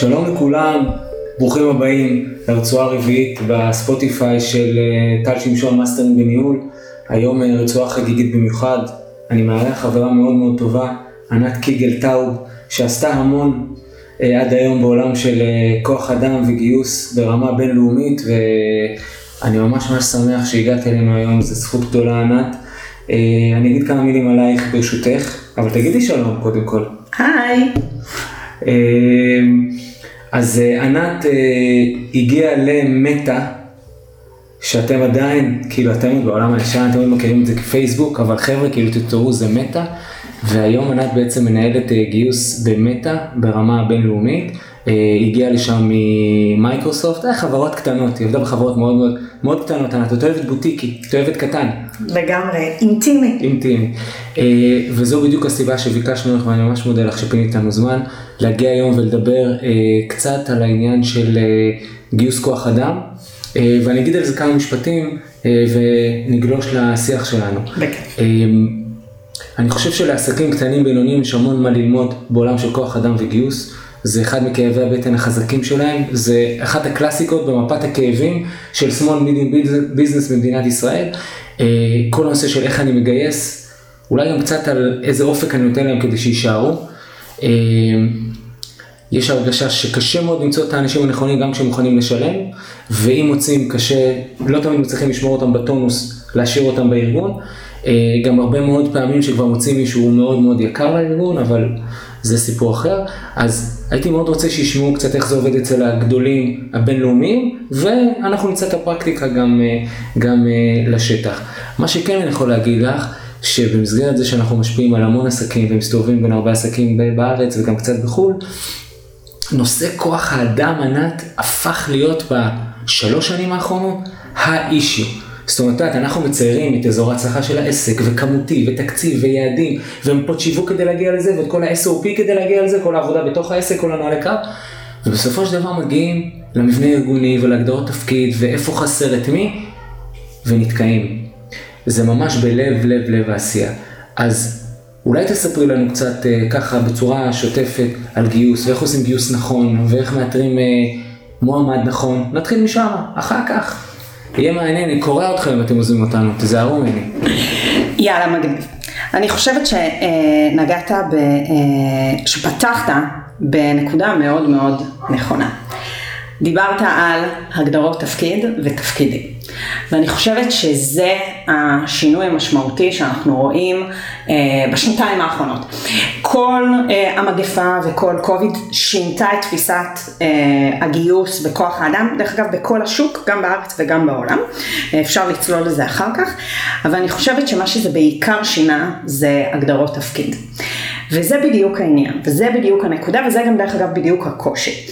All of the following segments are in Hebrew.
שלום לכולם, ברוכים הבאים לרצועה הרביעית בספוטיפיי של אה, טל שמשון מאסטרים בניהול. היום אה, רצועה חגיגית במיוחד, אני מארח חברה מאוד מאוד טובה, ענת קיגל טאוב, שעשתה המון אה, עד היום בעולם של כוח אדם וגיוס ברמה בינלאומית, ואני ממש ממש שמח שהגעת אלינו היום, זו זכות גדולה ענת. אני אגיד כמה מילים עלייך ברשותך, אבל תגידי שלום קודם כל. היי. אז אה, ענת אה, הגיעה למטא, שאתם עדיין, כאילו אתם בעולם הישן, אתם מכירים את זה כפייסבוק, אבל חבר'ה, כאילו תתעוררו, זה מטא, והיום ענת בעצם מנהלת אה, גיוס במטא ברמה הבינלאומית. הגיעה לשם ממייקרוסופט, חברות קטנות, היא עבדה בחברות מאוד מאוד מאוד קטנות, את אוהבת בוטיקי, את אוהבת קטן. לגמרי, אינטימי. אינטימי. וזו בדיוק הסיבה שביקשנו לך, ואני ממש מודה לך שפינית לנו זמן. להגיע היום ולדבר אה, קצת על העניין של אה, גיוס כוח אדם, אה, ואני אגיד על זה כמה משפטים אה, ונגלוש לשיח שלנו. אה, אני חושב שלעסקים קטנים בינוניים יש המון מה ללמוד בעולם של כוח אדם וגיוס. זה אחד מכאבי הבטן החזקים שלהם, זה אחת הקלאסיקות במפת הכאבים של small medium business במדינת ישראל. אה, כל הנושא של איך אני מגייס, אולי גם קצת על איזה אופק אני נותן להם כדי שיישארו. אה, יש הרגשה שקשה מאוד למצוא את האנשים הנכונים גם כשהם מוכנים לשלם, ואם מוצאים קשה, לא תמיד מצליחים לשמור אותם בטונוס, להשאיר אותם בארגון. אה, גם הרבה מאוד פעמים שכבר מוצאים מישהו מאוד מאוד יקר לארגון, אבל זה סיפור אחר. אז הייתי מאוד רוצה שישמעו קצת איך זה עובד אצל הגדולים הבינלאומיים, ואנחנו נמצא את הפרקטיקה גם, אה, גם אה, לשטח. מה שכן אני יכול להגיד לך, שבמסגרת זה שאנחנו משפיעים על המון עסקים ומסתובבים בין הרבה עסקים בארץ וגם קצת בחו"ל, נושא כוח האדם ענת הפך להיות בשלוש שנים האחרונות האישי. זאת אומרת, אנחנו מציירים את אזור ההצלחה של העסק, וכמותי, ותקציב, ויעדים, ומפות שיווק כדי להגיע לזה, ואת כל ה-SOP כדי להגיע לזה, כל העבודה בתוך העסק, כל הנוהלי קו, ובסופו של דבר מגיעים למבנה ארגוני ולהגדרות תפקיד, ואיפה חסר את מי, ונתקעים. זה ממש בלב, לב, לב העשייה. אז אולי תספרי לנו קצת אה, ככה בצורה שוטפת על גיוס, ואיך עושים גיוס נכון, ואיך מאתרים אה, מועמד נכון. נתחיל משם, אחר כך. יהיה מעניין, אני קורא אתכם אם אתם עוזבים אותנו, תיזהרו ממני. יאללה, מגניב. אני חושבת שנגעת, ב, אה, שפתחת בנקודה מאוד מאוד נכונה. דיברת על הגדרות תפקיד ותפקידים. ואני חושבת שזה השינוי המשמעותי שאנחנו רואים אה, בשנתיים האחרונות. כל אה, המגפה וכל קוביד שינתה את תפיסת אה, הגיוס וכוח האדם, דרך אגב בכל השוק, גם בארץ וגם בעולם. אפשר לצלול לזה אחר כך, אבל אני חושבת שמה שזה בעיקר שינה זה הגדרות תפקיד. וזה בדיוק העניין, וזה בדיוק הנקודה, וזה גם דרך אגב בדיוק הקושי.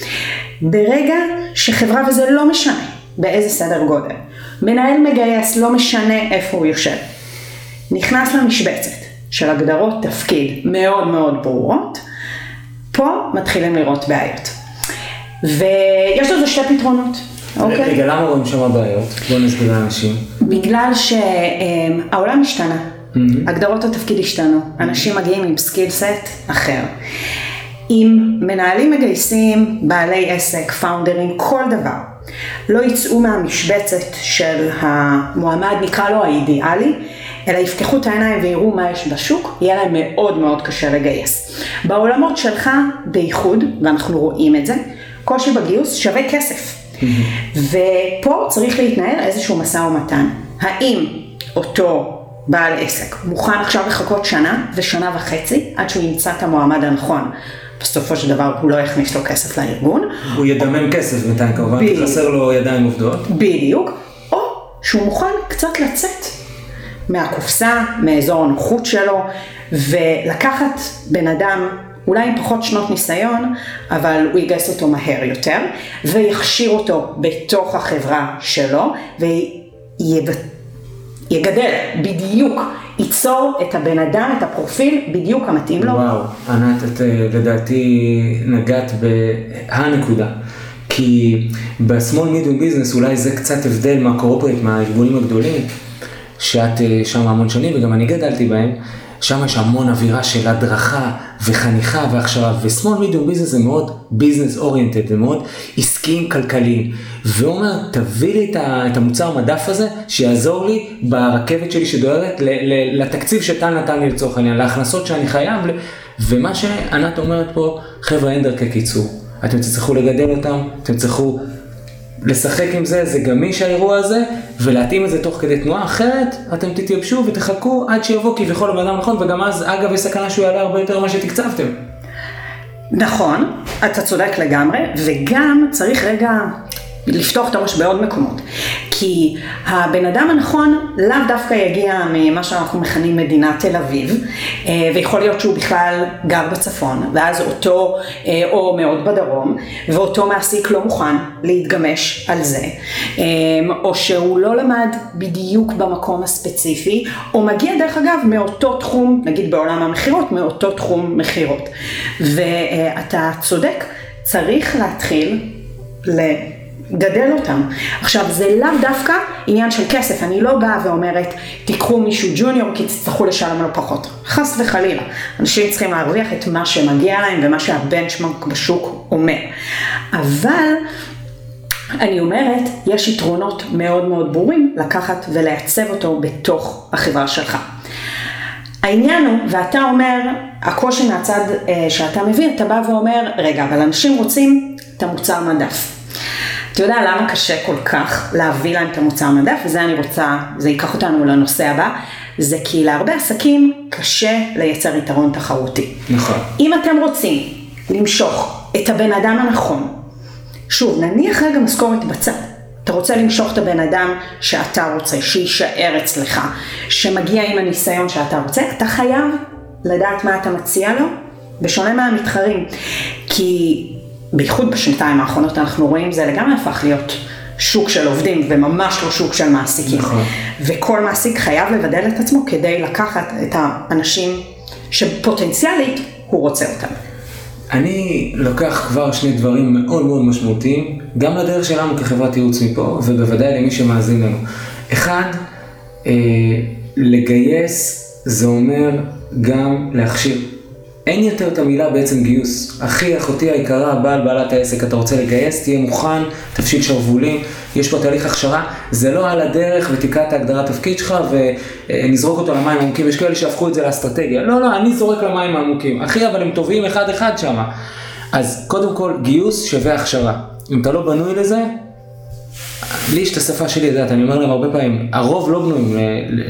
ברגע שחברה, וזה לא משנה באיזה סדר גודל, מנהל מגייס, לא משנה איפה הוא יושב, נכנס למשבצת של הגדרות תפקיד מאוד מאוד ברורות, פה מתחילים לראות בעיות. ויש לזה שתי פתרונות. אוקיי? רגע, למה רואים שם בעיות? בוא נסביר לאנשים. בגלל שהעולם השתנה. Mm-hmm. הגדרות התפקיד השתנו, אנשים מגיעים עם skill set אחר. אם מנהלים מגייסים, בעלי עסק, פאונדרים, כל דבר, לא יצאו מהמשבצת של המועמד, נקרא לו האידיאלי, אלא יפתחו את העיניים ויראו מה יש בשוק, יהיה להם מאוד מאוד קשה לגייס. בעולמות שלך בייחוד, ואנחנו רואים את זה, קושי בגיוס שווה כסף. ופה צריך להתנהל איזשהו משא ומתן. האם אותו בעל עסק מוכן עכשיו לחכות שנה ושנה וחצי עד שהוא ימצא את המועמד הנכון? בסופו של דבר הוא לא יכניס לו כסף לארגון. הוא ידמם כסף בינתיים כמובן, כי חסר לו ידיים עובדות. בדיוק. או שהוא מוכן קצת לצאת מהקופסה, מאזור הנוחות שלו, ולקחת בן אדם אולי עם פחות שנות ניסיון, אבל הוא יגייס אותו מהר יותר, ויכשיר אותו בתוך החברה שלו, ויגדל בדיוק ייצור את הבן אדם, את הפרופיל, בדיוק המתאים לו. וואו, ענת, את אה, לדעתי נגעת בהנקודה. כי ב-small business אולי זה קצת הבדל מהקורפרט, מהארגונים הגדולים, שאת אה, שם המון שנים וגם אני גדלתי בהם, שם יש המון אווירה של הדרכה וחניכה והכשרה, ו-small medium business זה מאוד business oriented, זה מאוד עסקיים כלכליים. והוא אומר, תביא לי את המוצר מדף הזה, שיעזור לי ברכבת שלי שדוהרת לתקציב שטל נתן לי לצורך העניין, להכנסות שאני חייב, ומה שענת אומרת פה, חבר'ה אין דרכי קיצור. אתם תצטרכו לגדל אותם, אתם תצטרכו לשחק עם זה, זה גמיש האירוע הזה, ולהתאים את זה תוך כדי תנועה, אחרת אתם תתייבשו ותחכו עד שיבוא כביכול הבן אדם נכון, וגם אז אגב יש סכנה שהוא יעלה הרבה יותר ממה שתקצבתם. נכון, אתה צודק לגמרי, וגם צריך רגע לפתוח את הראש בעוד מקומות. כי הבן אדם הנכון לאו דווקא יגיע ממה שאנחנו מכנים מדינת תל אביב, אה, ויכול להיות שהוא בכלל גר בצפון, ואז אותו, אה, או מאוד בדרום, ואותו מעסיק לא מוכן להתגמש על זה, אה, או שהוא לא למד בדיוק במקום הספציפי, או מגיע דרך אגב מאותו תחום, נגיד בעולם המכירות, מאותו תחום מכירות. ואתה צודק, צריך להתחיל ל... גדל אותם. עכשיו, זה לאו דווקא עניין של כסף, אני לא באה ואומרת, תיקחו מישהו ג'וניור כי תצטרכו לשלם לו פחות. חס וחלילה. אנשים צריכים להרוויח את מה שמגיע להם ומה שהבנצ'מרק בשוק אומר. אבל... אני אומרת, יש יתרונות מאוד מאוד ברורים לקחת ולעצב אותו בתוך החברה שלך. העניין הוא, ואתה אומר, הקושי מהצד אה, שאתה מביא, אתה בא ואומר, רגע, אבל אנשים רוצים את המוצר מדף. אתה יודע למה קשה כל כך להביא להם את המוצר מדף, וזה אני רוצה, זה ייקח אותנו לנושא הבא, זה כי להרבה עסקים קשה לייצר יתרון תחרותי. נכון. אם אתם רוצים למשוך את הבן אדם הנכון, שוב, נניח רגע משכורת בצד. אתה רוצה למשוך את הבן אדם שאתה רוצה, שיישאר אצלך, שמגיע עם הניסיון שאתה רוצה, אתה חייב לדעת מה אתה מציע לו, בשונה מהמתחרים. כי בייחוד בשנתיים האחרונות אנחנו רואים זה לגמרי הפך להיות שוק של עובדים וממש לא שוק של מעסיקים. נכון. וכל מעסיק חייב לבדל את עצמו כדי לקחת את האנשים שפוטנציאלית הוא רוצה אותם. אני לוקח כבר שני דברים מאוד מאוד משמעותיים, גם לדרך שלנו כחברת ייעוץ מפה, ובוודאי למי שמאזין לנו. אחד, אה, לגייס זה אומר גם להכשיר. אין יותר את המילה בעצם גיוס. אחי, אחותי היקרה, בעל, בעלת העסק, אתה רוצה לגייס, תהיה מוכן, תפשיל שרוולים, יש פה תהליך הכשרה, זה לא על הדרך ותקרא את ההגדרת תפקיד שלך ונזרוק אותו למים העמוקים, יש כאלה שהפכו את זה לאסטרטגיה. לא, לא, אני זורק למים העמוקים. אחי, אבל הם טובים אחד-אחד שם. אז קודם כל, גיוס שווה הכשרה. אם אתה לא בנוי לזה, לי יש את השפה שלי, יודעת, אני אומר להם הרבה פעמים, הרוב לא בנויים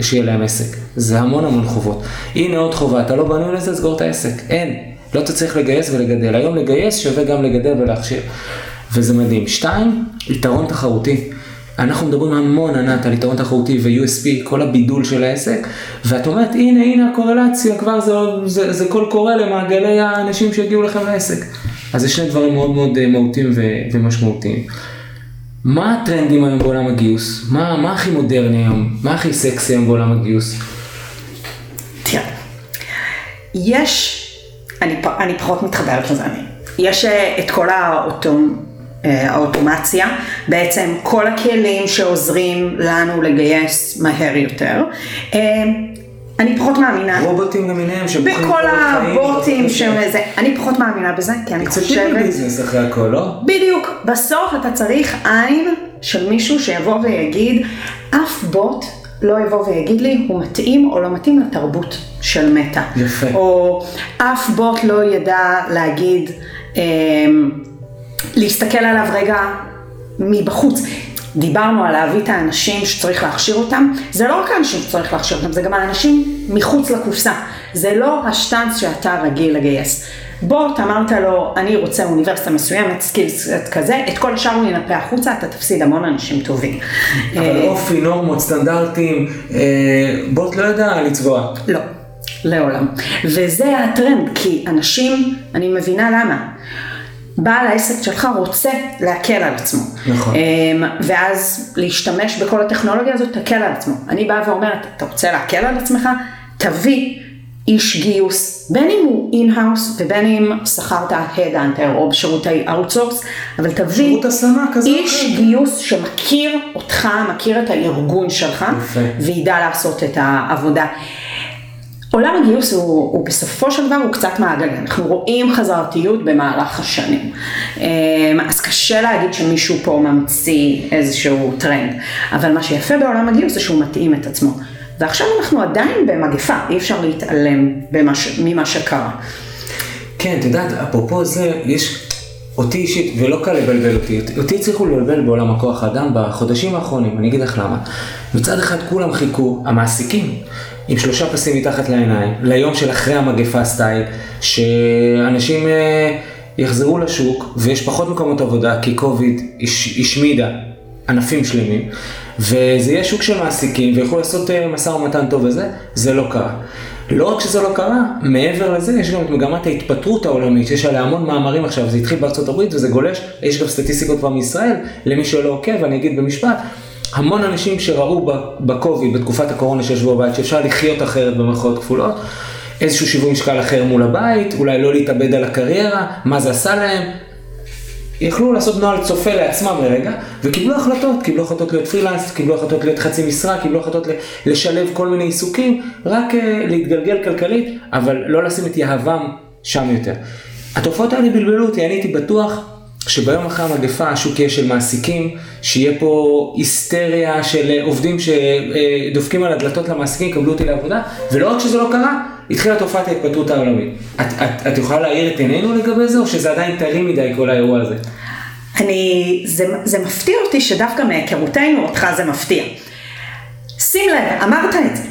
שיהיה להם עסק, זה המון המון חובות. הנה עוד חובה, אתה לא בנוי לזה, סגור את העסק, אין. לא אתה צריך לגייס ולגדל, היום לגייס שווה גם לגדל ולהכשיר. וזה מדהים. שתיים, יתרון תחרותי. אנחנו מדברים המון ענת על יתרון תחרותי ו-USP, כל הבידול של העסק, ואת אומרת, הנה, הנה הקורלציה, כבר זה, זה, זה קול קורא למעגלי האנשים שהגיעו לכם לעסק. אז זה שני דברים מאוד מאוד אה, מהותיים ומשמעותיים. מה הטרנדים היום בעולם הגיוס? מה, מה הכי מודרני היום? מה הכי סקסי היום בעולם הגיוס? תראה, יש, אני, אני פחות מתחברת לזה, אני. יש אה, את כל האוטום, אה, האוטומציה, בעצם כל הכלים שעוזרים לנו לגייס מהר יותר. אני פחות מאמינה. רובוטים למיניהם שבוחרים בכל הבוטים שזה, אני פחות מאמינה בזה, כי אני חושבת... זה ביזנס אחרי הכל, לא? בדיוק. בסוף אתה צריך עין של מישהו שיבוא ויגיד, אף בוט לא יבוא ויגיד לי, הוא מתאים או לא מתאים לתרבות של מטא. יפה. או אף בוט לא ידע להגיד, אה, להסתכל עליו רגע מבחוץ. דיברנו על להביא את האנשים שצריך להכשיר אותם, זה לא רק האנשים שצריך להכשיר אותם, זה גם האנשים מחוץ לקופסה. זה לא השטאנץ שאתה רגיל לגייס. בוט אמרת לו, אני רוצה אוניברסיטה מסוימת, skill set כזה, את כל השאר הוא ינפה החוצה, אתה תפסיד המון אנשים טובים. אבל אה, אופי, נורמות, סטנדרטים, אה, בוט לא יודע לצבוע. לא. לעולם. וזה הטרנד, כי אנשים, אני מבינה למה. בעל העסק שלך רוצה להקל על עצמו. נכון. אמ, ואז להשתמש בכל הטכנולוגיה הזאת, תקל על עצמו. אני באה ואומרת, אתה רוצה להקל על עצמך? תביא איש גיוס, בין אם הוא in-house ובין אם שכרת headhunter או בשירותי outsource, אבל תביא איש גיוס שמכיר אותך, מכיר את הארגון שלך, יפה. וידע לעשות את העבודה. עולם הגיוס הוא, הוא בסופו של דבר הוא קצת מעגלי, אנחנו רואים חזרתיות במהלך השנים. אמ, אז קשה להגיד שמישהו פה ממציא איזשהו טרנד, אבל מה שיפה בעולם הגיוס זה שהוא מתאים את עצמו. ועכשיו אנחנו עדיין במגפה, אי אפשר להתעלם במש, ממה שקרה. כן, את יודעת, אפרופו זה, יש אותי אישית, ולא קל לבלבל אותי, אותי הצליחו לבלבל בעולם הכוח האדם בחודשים האחרונים, אני אגיד לך למה. מצד אחד כולם חיכו, המעסיקים, עם שלושה פסים מתחת לעיניים, ליום של אחרי המגפה סטייל, שאנשים אה, יחזרו לשוק, ויש פחות מקומות עבודה, כי קוביד השמידה ענפים שלמים, וזה יהיה שוק של מעסיקים, ויוכלו לעשות אה, משא ומתן טוב וזה, זה לא קרה. לא רק שזה לא קרה, מעבר לזה יש גם את מגמת ההתפטרות העולמית, שיש עליה המון מאמרים עכשיו, זה התחיל בארצות הברית וזה גולש, יש גם סטטיסטיקות כבר מישראל, למי שלא עוקב, אני אגיד במשפט, המון אנשים שראו בקוביד, בתקופת הקורונה שישבו בבית, שאפשר לחיות אחרת במרכאות כפולות, איזשהו שיווי משקל אחר מול הבית, אולי לא להתאבד על הקריירה, מה זה עשה להם, יכלו לעשות נוהל צופה לעצמם לרגע, וקיבלו החלטות, קיבלו החלטות להיות פרילנס, קיבלו החלטות להיות חצי משרה, קיבלו החלטות לשלב כל מיני עיסוקים, רק uh, להתגלגל כלכלית, אבל לא לשים את יהבם שם יותר. התופעות האלה בלבלו אותי, אני הייתי בטוח שביום אחרי המגפה השוק יהיה של מעסיקים, שיהיה פה היסטריה של עובדים שדופקים על הדלתות למעסיקים, יקבלו אותי לעבודה, ולא רק שזה לא קרה, התחילה תופעת ההתפטרות העולמית. את, את, את יכולה להאיר את עינינו לגבי זה, או שזה עדיין טרי מדי כל האירוע הזה? אני, זה, זה מפתיע אותי שדווקא מהיכרותנו אותך זה מפתיע. שים לב, אמרת את זה.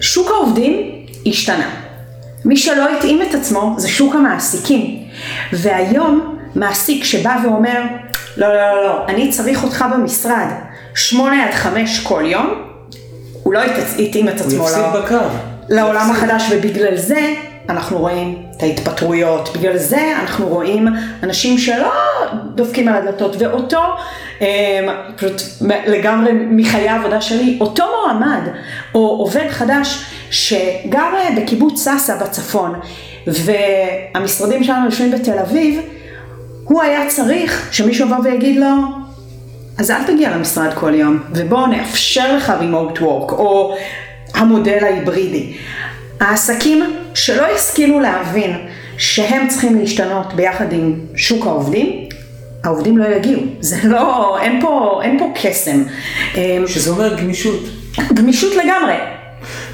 שוק העובדים השתנה. מי שלא התאים את עצמו זה שוק המעסיקים. והיום מעסיק שבא ואומר, לא, לא, לא, לא, אני צריך אותך במשרד שמונה עד חמש כל יום, הוא לא התאים את עצמו לעולם החדש, ובגלל זה אנחנו רואים את ההתפטרויות, בגלל זה אנחנו רואים אנשים שלא דופקים על הדלתות, ואותו, אמ, פשוט לגמרי מחיי העבודה שלי, אותו מועמד או עובד חדש שגר בקיבוץ סאסא בצפון, והמשרדים שלנו יושבים בתל אביב, הוא היה צריך שמישהו יבוא ויגיד לו, אז אל תגיע למשרד כל יום, ובואו נאפשר לך remote work, או המודל ההיברידי. העסקים שלא השכילו להבין שהם צריכים להשתנות ביחד עם שוק העובדים, העובדים לא יגיעו. זה לא, אין פה, אין פה קסם. שזה אומר גמישות. גמישות לגמרי.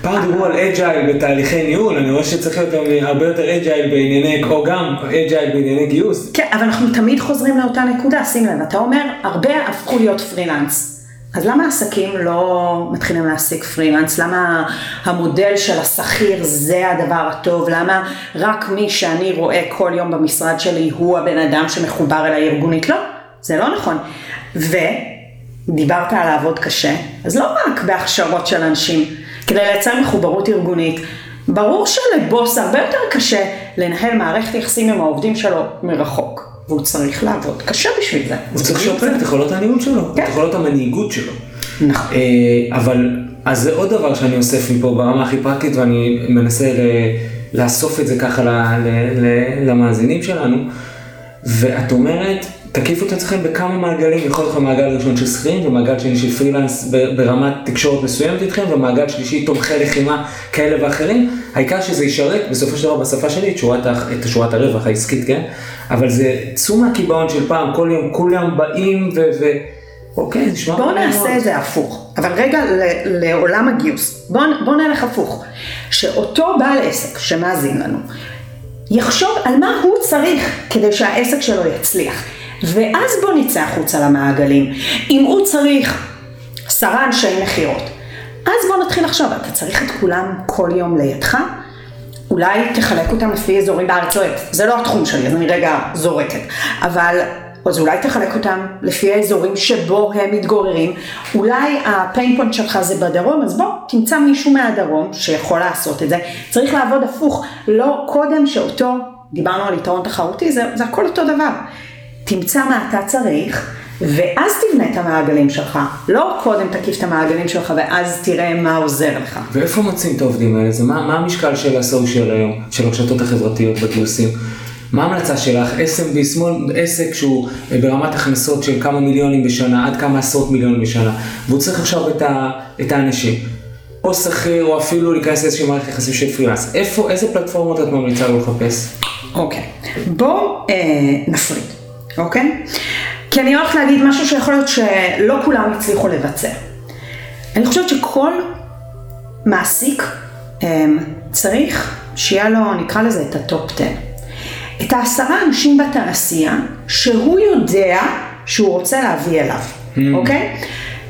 פעם דיברו על agile בתהליכי ניהול, אני רואה שצריך להיות הרבה יותר agile בענייני, או גם agile בענייני גיוס. כן, אבל אנחנו תמיד חוזרים לאותה נקודה, שים לב, אתה אומר, הרבה הפכו להיות פרילנס. אז למה עסקים לא מתחילים להעסיק פרילנס? למה המודל של השכיר זה הדבר הטוב? למה רק מי שאני רואה כל יום במשרד שלי הוא הבן אדם שמחובר אל הארגונית? לא, זה לא נכון. ודיברת על לעבוד קשה, אז לא רק בהכשרות של אנשים. כדי לייצר מחוברות ארגונית. ברור שלבוס הרבה יותר קשה לנהל מערכת יחסים עם העובדים שלו מרחוק, והוא צריך לעבוד קשה בשביל זה. הוא צריך לשפר את יכולות הניהול שלו, כן. את יכולות המנהיגות שלו. נכון. אה, אבל, אז זה עוד דבר שאני אוסף מפה ברמה הכי פרקטית, ואני מנסה לאסוף את זה ככה למאזינים שלנו, ואת אומרת, תקיפו את עצמכם בכמה מעגלים, יכול להיות מעגל ראשון של שכירים ומעגל שני של פרילנס ברמת תקשורת מסוימת איתכם ומעגל שלישי תומכי לחימה כאלה ואחרים, העיקר שזה ישרת בסופו של דבר בשפה שלי את שורת, את שורת הרווח העסקית, כן? אבל זה צאו מהקיבעון של פעם, כל יום כולם באים ו... ו... אוקיי, נשמע... בואו נעשה את זה הפוך, אבל רגע לעולם הגיוס, בואו בוא נלך הפוך, שאותו בעל עסק שמאזין לנו, יחשוב על מה הוא צריך כדי שהעסק שלו יצליח. ואז בוא נצא החוצה למעגלים. אם הוא צריך עשרה אנשי מכירות, אז בוא נתחיל לחשוב, אתה צריך את כולם כל יום לידך? אולי תחלק אותם לפי אזורים בארץ, לא זה לא התחום שלי, אז אני רגע זורקת. אבל, אז אולי תחלק אותם לפי האזורים שבו הם מתגוררים. אולי ה pain point שלך זה בדרום, אז בוא, תמצא מישהו מהדרום שיכול לעשות את זה. צריך לעבוד הפוך, לא קודם שאותו, דיברנו על יתרון תחרותי, זה, זה הכל אותו דבר. תמצא מה אתה צריך, ואז תבנה את המעגלים שלך. לא קודם תקיף את המעגלים שלך ואז תראה מה עוזר לך. ואיפה מוצאים את העובדים האלה? זה מה, מה המשקל של הסושיאל היום, של הרשתות החברתיות בגיוסים? מה ההמלצה שלך? SMB, שמאל, עסק שהוא ברמת הכנסות של כמה מיליונים בשנה, עד כמה עשרות מיליונים בשנה, והוא צריך עכשיו את, ה, את האנשים. או שכיר, או אפילו להיכנס לאיזושהי מערכת יחסים של פרילנס. איפה, איזה פלטפורמות את ממליצה לו לחפש? אוקיי, בואו אה, נפריד, אוקיי? כי אני הולכת להגיד משהו שיכול להיות שלא כולם הצליחו לבצע. אני חושבת שכל מעסיק אה, צריך שיהיה לו, נקרא לזה, את ה top 10. את העשרה אנשים בתעשייה שהוא יודע שהוא רוצה להביא אליו, mm. אוקיי?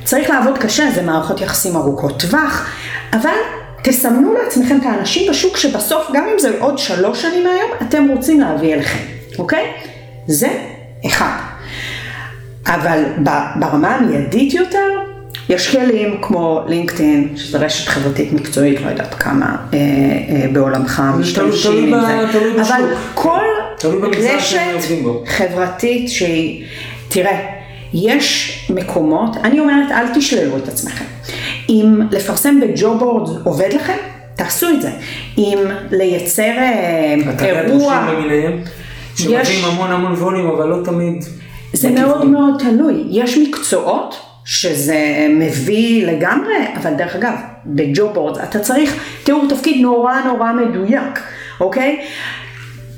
צריך לעבוד קשה, זה מערכות יחסים ארוכות טווח, אבל תסמנו לעצמכם את האנשים בשוק שבסוף, גם אם זה עוד שלוש שנים מהיום, אתם רוצים להביא אליכם, אוקיי? זה אחד. אבל ברמה המיידית יותר, יש כלים כמו לינקדאין, שזו רשת חברתית מקצועית, לא יודעת כמה אה, אה, בעולמך משתמשים עם זה, אבל כל רשת חברתית שהיא, תראה, יש מקומות, אני אומרת אל תשללו את עצמכם. אם לפרסם בג'וב בורד עובד לכם, תעשו את זה. אם לייצר אה, אירוע... שמביאים המון המון volume, אבל לא תמיד... זה מאוד מאוד תלוי. יש מקצועות שזה מביא לגמרי, אבל דרך אגב, ב job board אתה צריך תיאור תפקיד נורא נורא מדויק, אוקיי?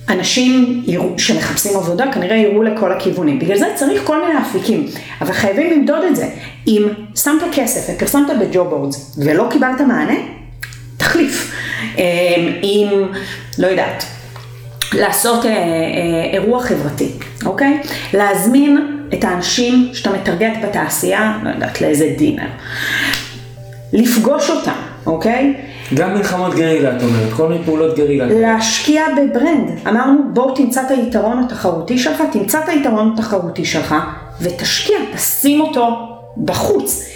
אנשים שמחפשים עבודה כנראה יראו לכל הכיוונים. בגלל זה צריך כל מיני אפיקים, אבל חייבים למדוד את זה. אם שמת כסף ופרסמת ב job boards ולא קיבלת מענה, תחליף. אמ, אם, לא יודעת, לעשות אה, אה, אירוע חברתי, אוקיי? להזמין את האנשים שאתה מטרגט בתעשייה, לא יודעת, לאיזה דינר. לפגוש אותם, אוקיי? גם מלחמות גרילה, את אומרת, כל מיני פעולות גרילה. להשקיע בברנד. אמרנו, בואו תמצא את היתרון התחרותי שלך, תמצא את היתרון התחרותי שלך, ותשקיע, תשים אותו בחוץ.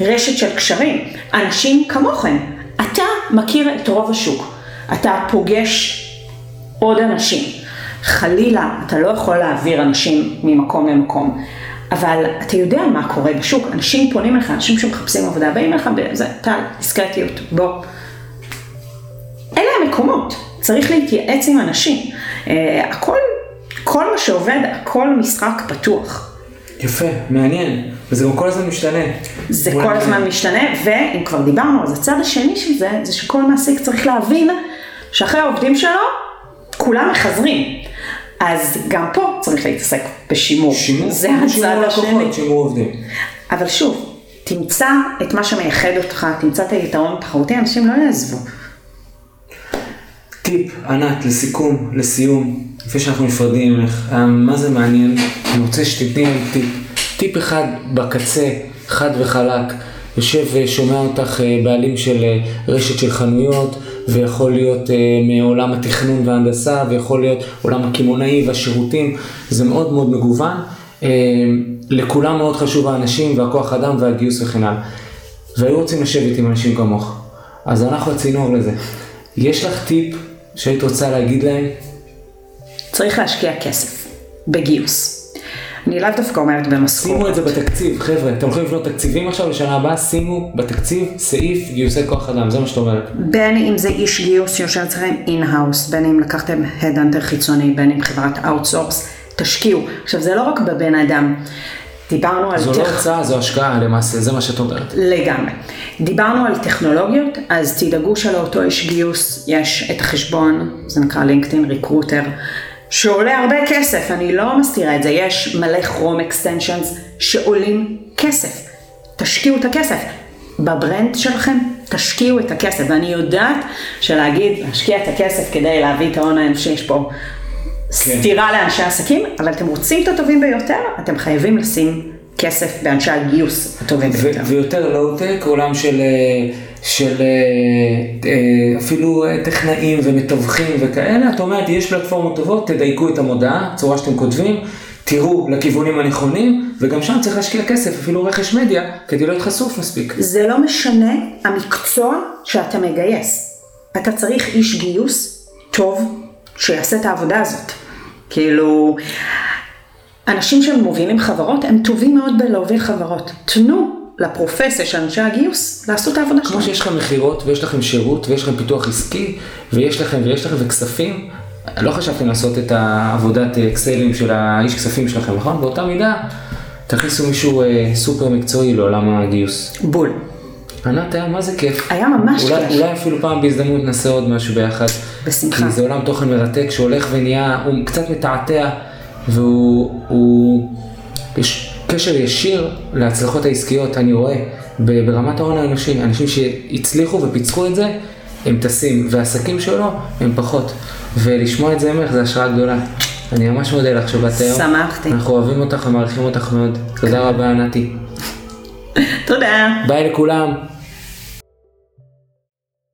רשת של קשרים, אנשים כמוכם. אתה מכיר את רוב השוק, אתה פוגש עוד אנשים. חלילה, אתה לא יכול להעביר אנשים ממקום למקום. אבל אתה יודע מה קורה בשוק, אנשים פונים לך, אנשים שמחפשים עבודה, באים לך, זה, טל, דיסקרטיות, בוא. אלה המקומות, צריך להתייעץ עם אנשים. Uh, הכל, כל מה שעובד, הכל משחק פתוח. יפה, מעניין, וזה גם כל הזמן משתנה. זה כל הזמן משתנה, ואם כבר דיברנו, אז הצד השני של זה, זה שכל מעסיק צריך להבין שאחרי העובדים שלו, כולם מחזרים. אז גם פה צריך להתעסק בשימור. שימור, זה הצד השני. שימור עובדים. אבל שוב, תמצא את מה שמייחד אותך, תמצא את היתרון התחרותי, אנשים לא יעזבו. טיפ, ענת, לסיכום, לסיום, לפני שאנחנו נפרדים ממך, אה, מה זה מעניין? אני רוצה שתתני לי טיפ, טיפ אחד בקצה, חד וחלק, יושב ושומע אותך אה, בעלים של אה, רשת של חנויות, ויכול להיות מעולם התכנון וההנדסה, ויכול להיות עולם הקמעונאי והשירותים, זה מאוד מאוד מגוון. לכולם מאוד חשוב האנשים והכוח אדם והגיוס וכן הלאה. והיו רוצים לשבת עם אנשים כמוך. אז אנחנו הצינור לזה. יש לך טיפ שהיית רוצה להגיד להם? צריך להשקיע כסף בגיוס. אני לאו דווקא אומרת במשכורת. שימו את זה בתקציב, חבר'ה, אתם הולכים לבנות תקציבים עכשיו לשנה הבאה, שימו בתקציב סעיף גיוסי כוח אדם, זה מה שאת אומרת. בין אם זה איש גיוס שיושב אצלכם in-house, בין אם לקחתם headhunter חיצוני, בין אם חברת outsource, תשקיעו. עכשיו זה לא רק בבן אדם. דיברנו על... זו לא הוצאה, זו השקעה למעשה, זה מה שאת אומרת. לגמרי. דיברנו על טכנולוגיות, אז תדאגו שלאותו איש גיוס יש את החשבון, זה נקרא LinkedIn Recruiter, שעולה הרבה כסף, אני לא מסתירה את זה, יש מלא Chrome extensions שעולים כסף. תשקיעו את הכסף. ב brand שלכם, תשקיעו את הכסף. ואני יודעת שלהגיד, להשקיע את הכסף כדי להביא את ההון האנושי, יש פה כן. סתירה לאנשי עסקים, אבל אתם רוצים את הטובים ביותר, אתם חייבים לשים כסף באנשי הגיוס הטובים ביותר. ויותר לואו-טק, עולם של, אה, של אה, אה, אפילו טכנאים ומתווכים וכאלה, את אומרת, יש פלטפורמות טובות, תדייקו את המודעה, צורה שאתם כותבים. תראו לכיוונים הנכונים, וגם שם צריך להשקיע כסף, אפילו רכש מדיה, כדי להיות חשוף מספיק. זה לא משנה המקצוע שאתה מגייס. אתה צריך איש גיוס טוב שיעשה את העבודה הזאת. כאילו, אנשים שמובילים חברות, הם טובים מאוד בלהוביל חברות. תנו לפרופסיה של אנשי הגיוס לעשות את העבודה שלהם. כמו שיש לכם מכירות, ויש לכם שירות, ויש לכם פיתוח עסקי, ויש לכם ויש לכם וכספים, לא חשבתם לעשות את העבודת אקסלים של האיש כספים שלכם, נכון? באותה מידה, תכניסו מישהו אה, סופר מקצועי לעולם הגיוס. בול. ענת היה מה זה כיף. היה ממש אולי, כיף. אולי אפילו פעם בהזדמנות נעשה עוד משהו ביחד. בשמחה. כי זה עולם תוכן מרתק שהולך ונהיה, הוא קצת מתעתע והוא, הוא, יש קשר ישיר להצלחות העסקיות, אני רואה, ברמת ההון האנושי, אנשים שהצליחו ופיצחו את זה, הם טסים, והעסקים שלו הם פחות. ולשמוע את זה ממך זה השראה גדולה. אני ממש מודה לך שבאת היום. שמחתי. אנחנו אוהבים אותך ומעריכים אותך מאוד. תודה רבה, נתי. תודה. ביי לכולם.